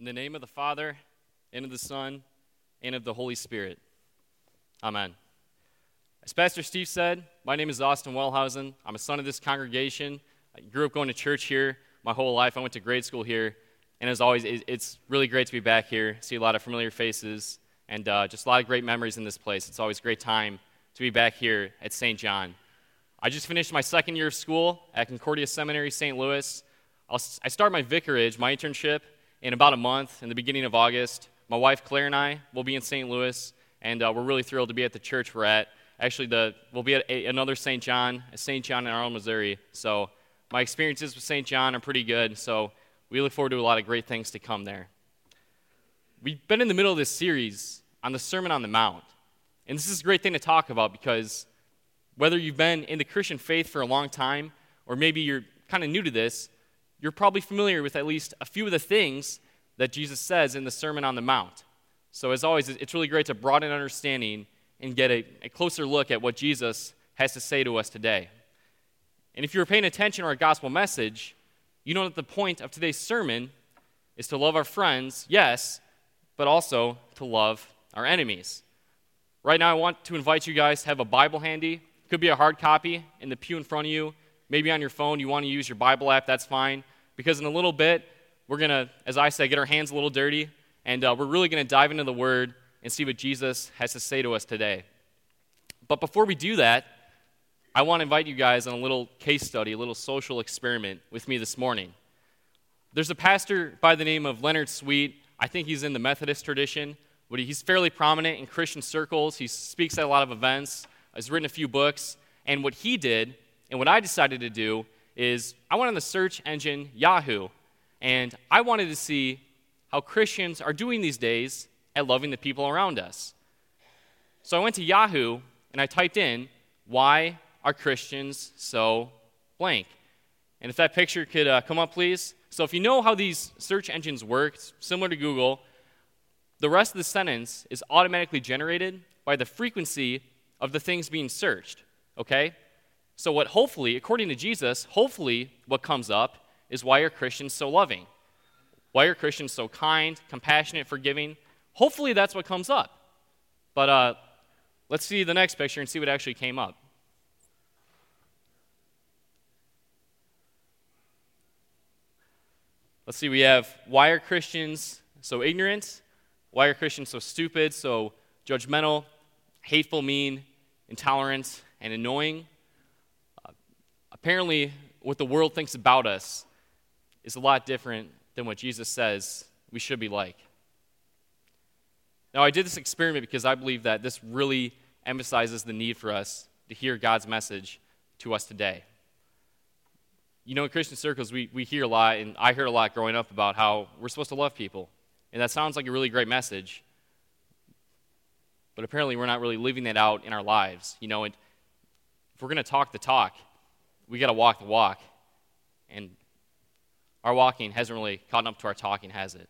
In the name of the Father, and of the Son, and of the Holy Spirit. Amen. As Pastor Steve said, my name is Austin Wellhausen. I'm a son of this congregation. I grew up going to church here my whole life. I went to grade school here. And as always, it's really great to be back here, see a lot of familiar faces, and uh, just a lot of great memories in this place. It's always a great time to be back here at St. John. I just finished my second year of school at Concordia Seminary, St. Louis. I'll, I start my vicarage, my internship, in about a month, in the beginning of August. My wife Claire and I will be in St. Louis, and uh, we're really thrilled to be at the church we're at. Actually, the, we'll be at a, another St. John, St. John in Arnold, Missouri. So my experiences with St. John are pretty good. So we look forward to a lot of great things to come there. We've been in the middle of this series on the Sermon on the Mount. And this is a great thing to talk about because whether you've been in the Christian faith for a long time or maybe you're kind of new to this, you're probably familiar with at least a few of the things that Jesus says in the Sermon on the Mount. So, as always, it's really great to broaden understanding and get a, a closer look at what Jesus has to say to us today. And if you're paying attention to our gospel message, you know that the point of today's sermon is to love our friends, yes, but also to love our enemies. Right now, I want to invite you guys to have a Bible handy. It could be a hard copy in the pew in front of you. Maybe on your phone, you want to use your Bible app, that's fine. Because in a little bit, we're going to, as I say, get our hands a little dirty, and uh, we're really going to dive into the Word and see what Jesus has to say to us today. But before we do that, I want to invite you guys on a little case study, a little social experiment with me this morning. There's a pastor by the name of Leonard Sweet. I think he's in the Methodist tradition, but he's fairly prominent in Christian circles. He speaks at a lot of events, he's written a few books. And what he did, and what I decided to do, is I went on the search engine Yahoo, and I wanted to see how Christians are doing these days at loving the people around us. So I went to Yahoo and I typed in, Why are Christians so blank? And if that picture could uh, come up, please. So if you know how these search engines work, similar to Google, the rest of the sentence is automatically generated by the frequency of the things being searched. Okay? So, what hopefully, according to Jesus, hopefully what comes up is why are Christians so loving? Why are Christians so kind, compassionate, forgiving? Hopefully that's what comes up. But uh, let's see the next picture and see what actually came up. Let's see, we have why are Christians so ignorant? Why are Christians so stupid, so judgmental, hateful, mean, intolerant, and annoying? Apparently, what the world thinks about us is a lot different than what Jesus says we should be like. Now, I did this experiment because I believe that this really emphasizes the need for us to hear God's message to us today. You know, in Christian circles, we, we hear a lot, and I heard a lot growing up about how we're supposed to love people. And that sounds like a really great message. But apparently, we're not really living that out in our lives. You know, and if we're going to talk the talk, we got to walk the walk. And our walking hasn't really caught up to our talking, has it?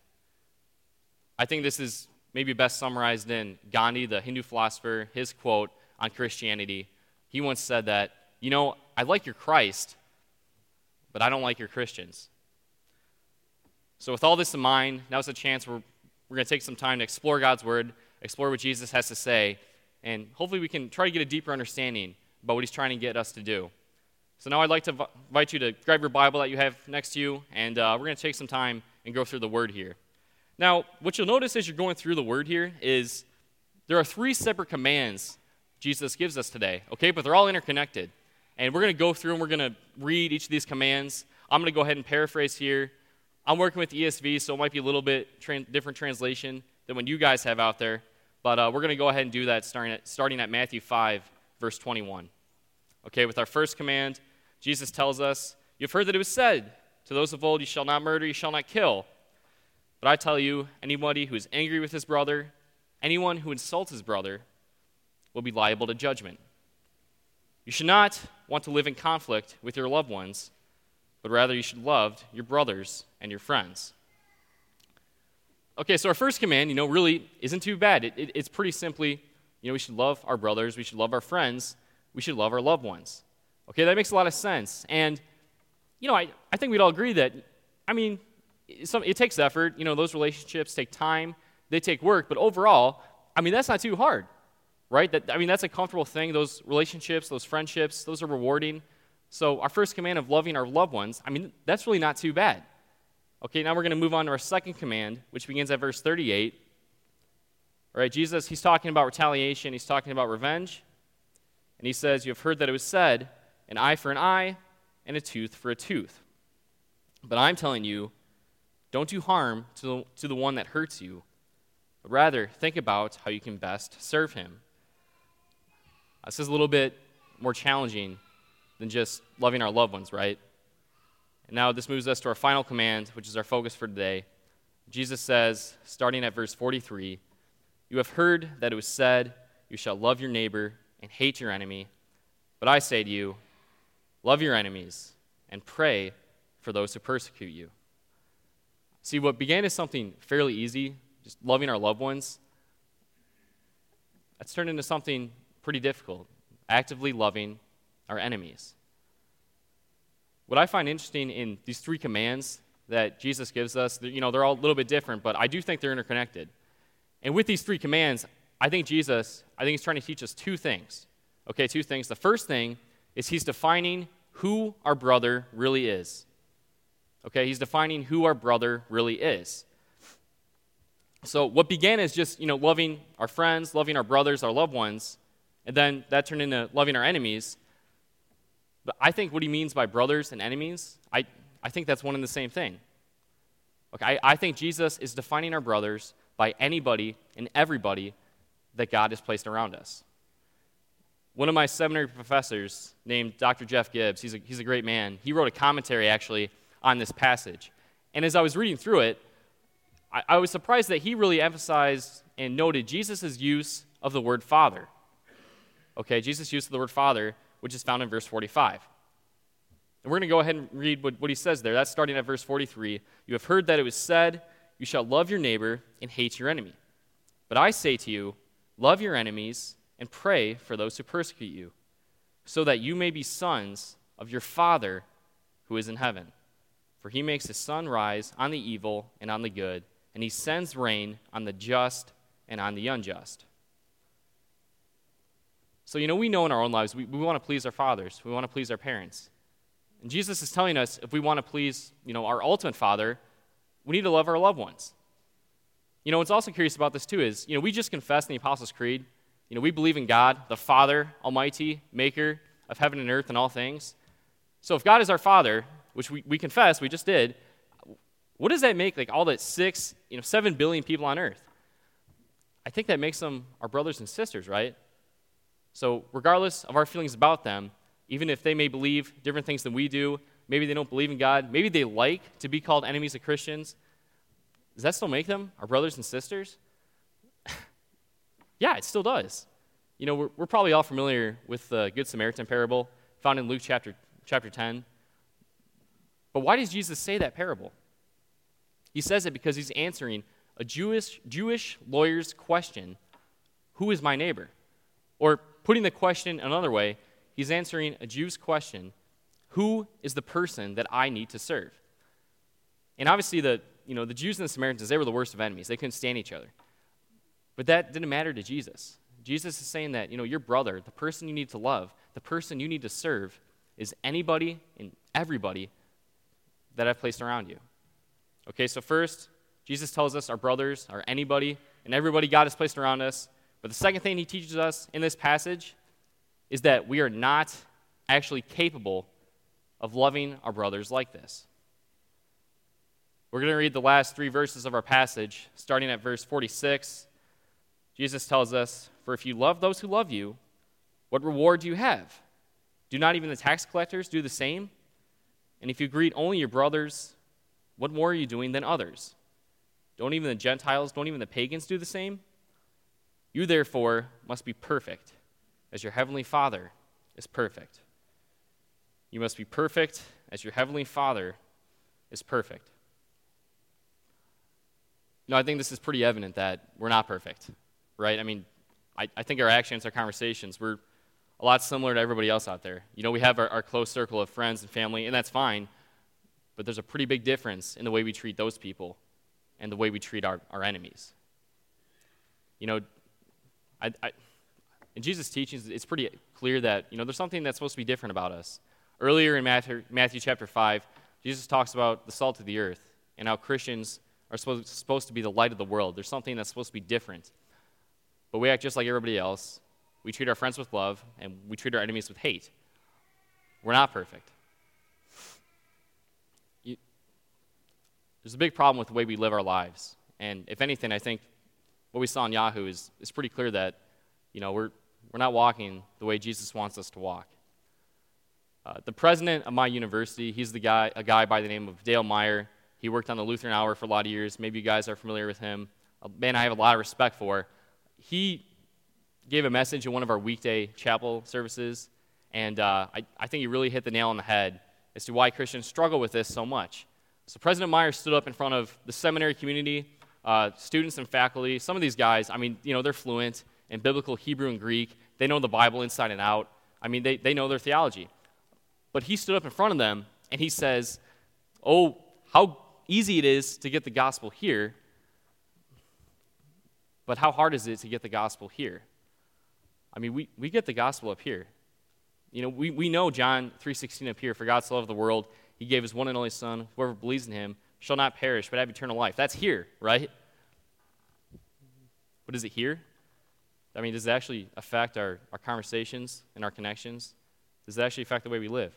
I think this is maybe best summarized in Gandhi, the Hindu philosopher, his quote on Christianity. He once said that, You know, I like your Christ, but I don't like your Christians. So, with all this in mind, now's a chance where we're going to take some time to explore God's Word, explore what Jesus has to say, and hopefully we can try to get a deeper understanding about what He's trying to get us to do. So now I'd like to invite you to grab your Bible that you have next to you, and uh, we're going to take some time and go through the Word here. Now, what you'll notice as you're going through the Word here is there are three separate commands Jesus gives us today, okay? But they're all interconnected. And we're going to go through and we're going to read each of these commands. I'm going to go ahead and paraphrase here. I'm working with ESV, so it might be a little bit different translation than what you guys have out there. But uh, we're going to go ahead and do that starting at, starting at Matthew 5, verse 21. Okay, with our first command, Jesus tells us, You've heard that it was said, To those of old, you shall not murder, you shall not kill. But I tell you, anybody who is angry with his brother, anyone who insults his brother, will be liable to judgment. You should not want to live in conflict with your loved ones, but rather you should love your brothers and your friends. Okay, so our first command, you know, really isn't too bad. It, it, it's pretty simply, you know, we should love our brothers, we should love our friends, we should love our loved ones. Okay, that makes a lot of sense. And, you know, I, I think we'd all agree that, I mean, some, it takes effort. You know, those relationships take time, they take work, but overall, I mean, that's not too hard, right? That, I mean, that's a comfortable thing. Those relationships, those friendships, those are rewarding. So, our first command of loving our loved ones, I mean, that's really not too bad. Okay, now we're going to move on to our second command, which begins at verse 38. All right, Jesus, he's talking about retaliation, he's talking about revenge. And he says, You have heard that it was said, an eye for an eye and a tooth for a tooth. But I'm telling you, don't do harm to the, to the one that hurts you, rather think about how you can best serve him. This is a little bit more challenging than just loving our loved ones, right? And now this moves us to our final command, which is our focus for today. Jesus says, starting at verse 43, You have heard that it was said, You shall love your neighbor and hate your enemy. But I say to you, love your enemies and pray for those who persecute you. See, what began as something fairly easy, just loving our loved ones, that's turned into something pretty difficult, actively loving our enemies. What I find interesting in these three commands that Jesus gives us, you know, they're all a little bit different, but I do think they're interconnected. And with these three commands, I think Jesus, I think he's trying to teach us two things. Okay, two things. The first thing is he's defining who our brother really is. Okay, he's defining who our brother really is. So what began as just, you know, loving our friends, loving our brothers, our loved ones, and then that turned into loving our enemies, but I think what he means by brothers and enemies, I, I think that's one and the same thing. Okay, I, I think Jesus is defining our brothers by anybody and everybody that God has placed around us. One of my seminary professors, named Dr. Jeff Gibbs, he's a, he's a great man, he wrote a commentary actually on this passage. And as I was reading through it, I, I was surprised that he really emphasized and noted Jesus' use of the word Father. Okay, Jesus' use of the word Father which is found in verse 45. And we're going to go ahead and read what, what he says there. That's starting at verse 43. You have heard that it was said, You shall love your neighbor and hate your enemy. But I say to you, love your enemies and pray for those who persecute you, so that you may be sons of your Father who is in heaven. For he makes his sun rise on the evil and on the good, and he sends rain on the just and on the unjust. So, you know, we know in our own lives we, we want to please our fathers, we want to please our parents. And Jesus is telling us if we want to please, you know, our ultimate father, we need to love our loved ones. You know, what's also curious about this too is, you know, we just confessed in the Apostles' Creed, you know, we believe in God, the Father, Almighty, Maker of heaven and earth and all things. So if God is our Father, which we, we confess, we just did, what does that make like all the six, you know, seven billion people on earth? I think that makes them our brothers and sisters, right? So, regardless of our feelings about them, even if they may believe different things than we do, maybe they don't believe in God, maybe they like to be called enemies of Christians, does that still make them our brothers and sisters? Yeah, it still does. You know, we're, we're, probably all familiar with the Good Samaritan parable found in Luke chapter, chapter 10. But why does Jesus say that parable? He says it because he's answering a Jewish, Jewish lawyer's question Who is my neighbor? Or Putting the question another way, he's answering a Jew's question Who is the person that I need to serve? And obviously, the, you know, the Jews and the Samaritans, they were the worst of enemies. They couldn't stand each other. But that didn't matter to Jesus. Jesus is saying that, you know, your brother, the person you need to love, the person you need to serve, is anybody and everybody that I've placed around you. Okay, so first, Jesus tells us our brothers are anybody and everybody God has placed around us. But the second thing he teaches us in this passage is that we are not actually capable of loving our brothers like this. We're going to read the last three verses of our passage, starting at verse 46. Jesus tells us, For if you love those who love you, what reward do you have? Do not even the tax collectors do the same? And if you greet only your brothers, what more are you doing than others? Don't even the Gentiles, don't even the pagans do the same? You, therefore, must be perfect, as your heavenly Father is perfect. You must be perfect, as your heavenly Father is perfect. No, I think this is pretty evident that we're not perfect, right? I mean, I, I think our actions, our conversations, we're a lot similar to everybody else out there. You know, we have our, our close circle of friends and family, and that's fine. but there's a pretty big difference in the way we treat those people and the way we treat our, our enemies. You know, I, I, in Jesus' teachings, it's pretty clear that, you know, there's something that's supposed to be different about us. Earlier in Matthew, Matthew chapter 5, Jesus talks about the salt of the earth and how Christians are supposed, supposed to be the light of the world. There's something that's supposed to be different. But we act just like everybody else. We treat our friends with love, and we treat our enemies with hate. We're not perfect. You, there's a big problem with the way we live our lives. And if anything, I think what we saw on Yahoo is, is pretty clear that, you know, we're, we're not walking the way Jesus wants us to walk. Uh, the president of my university, he's the guy, a guy by the name of Dale Meyer. He worked on the Lutheran Hour for a lot of years. Maybe you guys are familiar with him. A man I have a lot of respect for. He gave a message in one of our weekday chapel services, and uh, I, I think he really hit the nail on the head as to why Christians struggle with this so much. So President Meyer stood up in front of the seminary community, uh, students and faculty. Some of these guys, I mean, you know, they're fluent in biblical Hebrew and Greek. They know the Bible inside and out. I mean, they, they know their theology. But he stood up in front of them and he says, Oh, how easy it is to get the gospel here, but how hard is it to get the gospel here? I mean, we, we get the gospel up here. You know, we, we know John 3.16 up here, for God so loved the world, he gave his one and only son, whoever believes in him shall not perish, but have eternal life. That's here, right? But is it here? I mean, does it actually affect our, our conversations and our connections? Does it actually affect the way we live?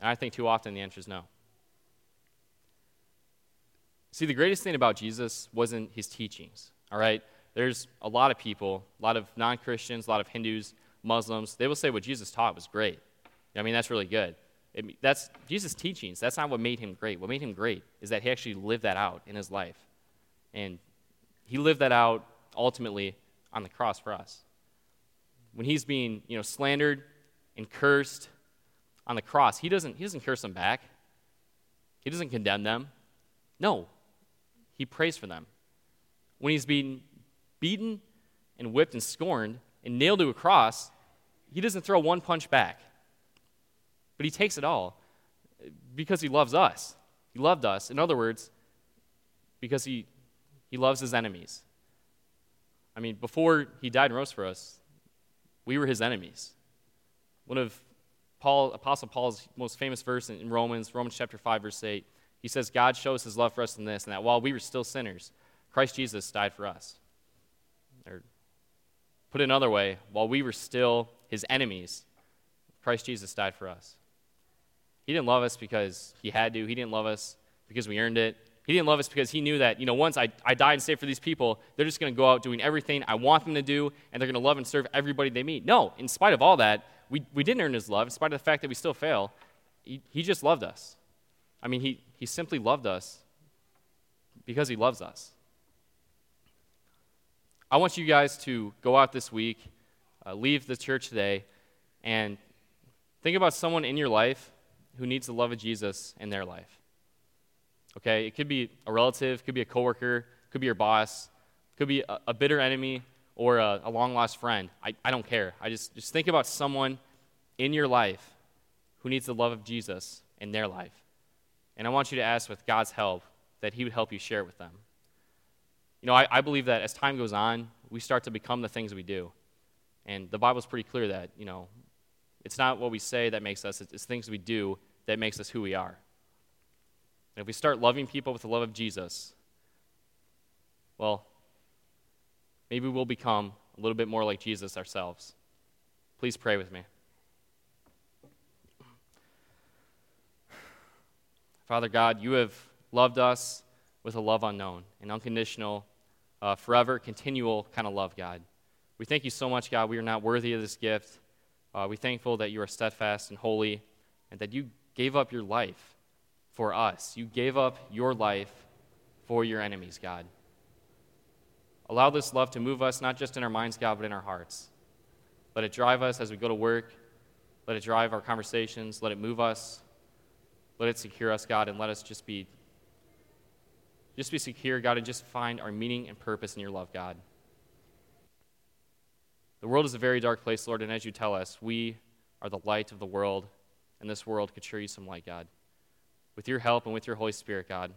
And I think too often the answer is no. See, the greatest thing about Jesus wasn't his teachings, all right? There's a lot of people, a lot of non Christians, a lot of Hindus, Muslims, they will say what Jesus taught was great. I mean, that's really good. It, that's Jesus' teachings. That's not what made him great. What made him great is that he actually lived that out in his life. And he lived that out ultimately on the cross for us. When he's being, you know, slandered and cursed on the cross, he doesn't, he doesn't curse them back. He doesn't condemn them. No, he prays for them. When he's being beaten and whipped and scorned and nailed to a cross, he doesn't throw one punch back. But he takes it all because he loves us. He loved us. In other words, because he, he loves his enemies. I mean, before he died and rose for us, we were his enemies. One of Paul, Apostle Paul's most famous verse in Romans, Romans chapter 5, verse 8, he says, God shows his love for us in this, and that while we were still sinners, Christ Jesus died for us. Or put another way, while we were still his enemies, Christ Jesus died for us. He didn't love us because he had to, he didn't love us because we earned it. He didn't love us because he knew that, you know, once I, I die and stay for these people, they're just going to go out doing everything I want them to do, and they're going to love and serve everybody they meet. No, in spite of all that, we, we didn't earn his love, in spite of the fact that we still fail. He, he just loved us. I mean, he, he simply loved us because he loves us. I want you guys to go out this week, uh, leave the church today, and think about someone in your life who needs the love of Jesus in their life. Okay? It could be a relative, could be a coworker, could be your boss, could be a, a bitter enemy or a, a long lost friend. I, I don't care. I just, just think about someone in your life who needs the love of Jesus in their life. And I want you to ask, with God's help, that He would help you share it with them. You know, I, I believe that as time goes on, we start to become the things we do. And the Bible's pretty clear that, you know, it's not what we say that makes us, it's things we do that makes us who we are. And if we start loving people with the love of Jesus, well, maybe we'll become a little bit more like Jesus ourselves. Please pray with me. Father God, you have loved us with a love unknown, an unconditional, uh, forever, continual kind of love, God. We thank you so much, God. We are not worthy of this gift. Uh, we're thankful that you are steadfast and holy and that you gave up your life for us. You gave up your life for your enemies, God. Allow this love to move us, not just in our minds, God, but in our hearts. Let it drive us as we go to work. Let it drive our conversations. Let it move us let it secure us, God, and let us just be just be secure, God, and just find our meaning and purpose in your love, God. The world is a very dark place, Lord, and as you tell us, we are the light of the world, and this world could sure use some light, God. with your help and with your Holy Spirit, God,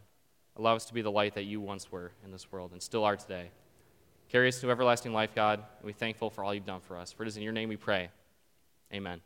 allow us to be the light that you once were in this world and still are today. Carry us to everlasting life, God, and we're thankful for all you've done for us. For it is in your name we pray. Amen.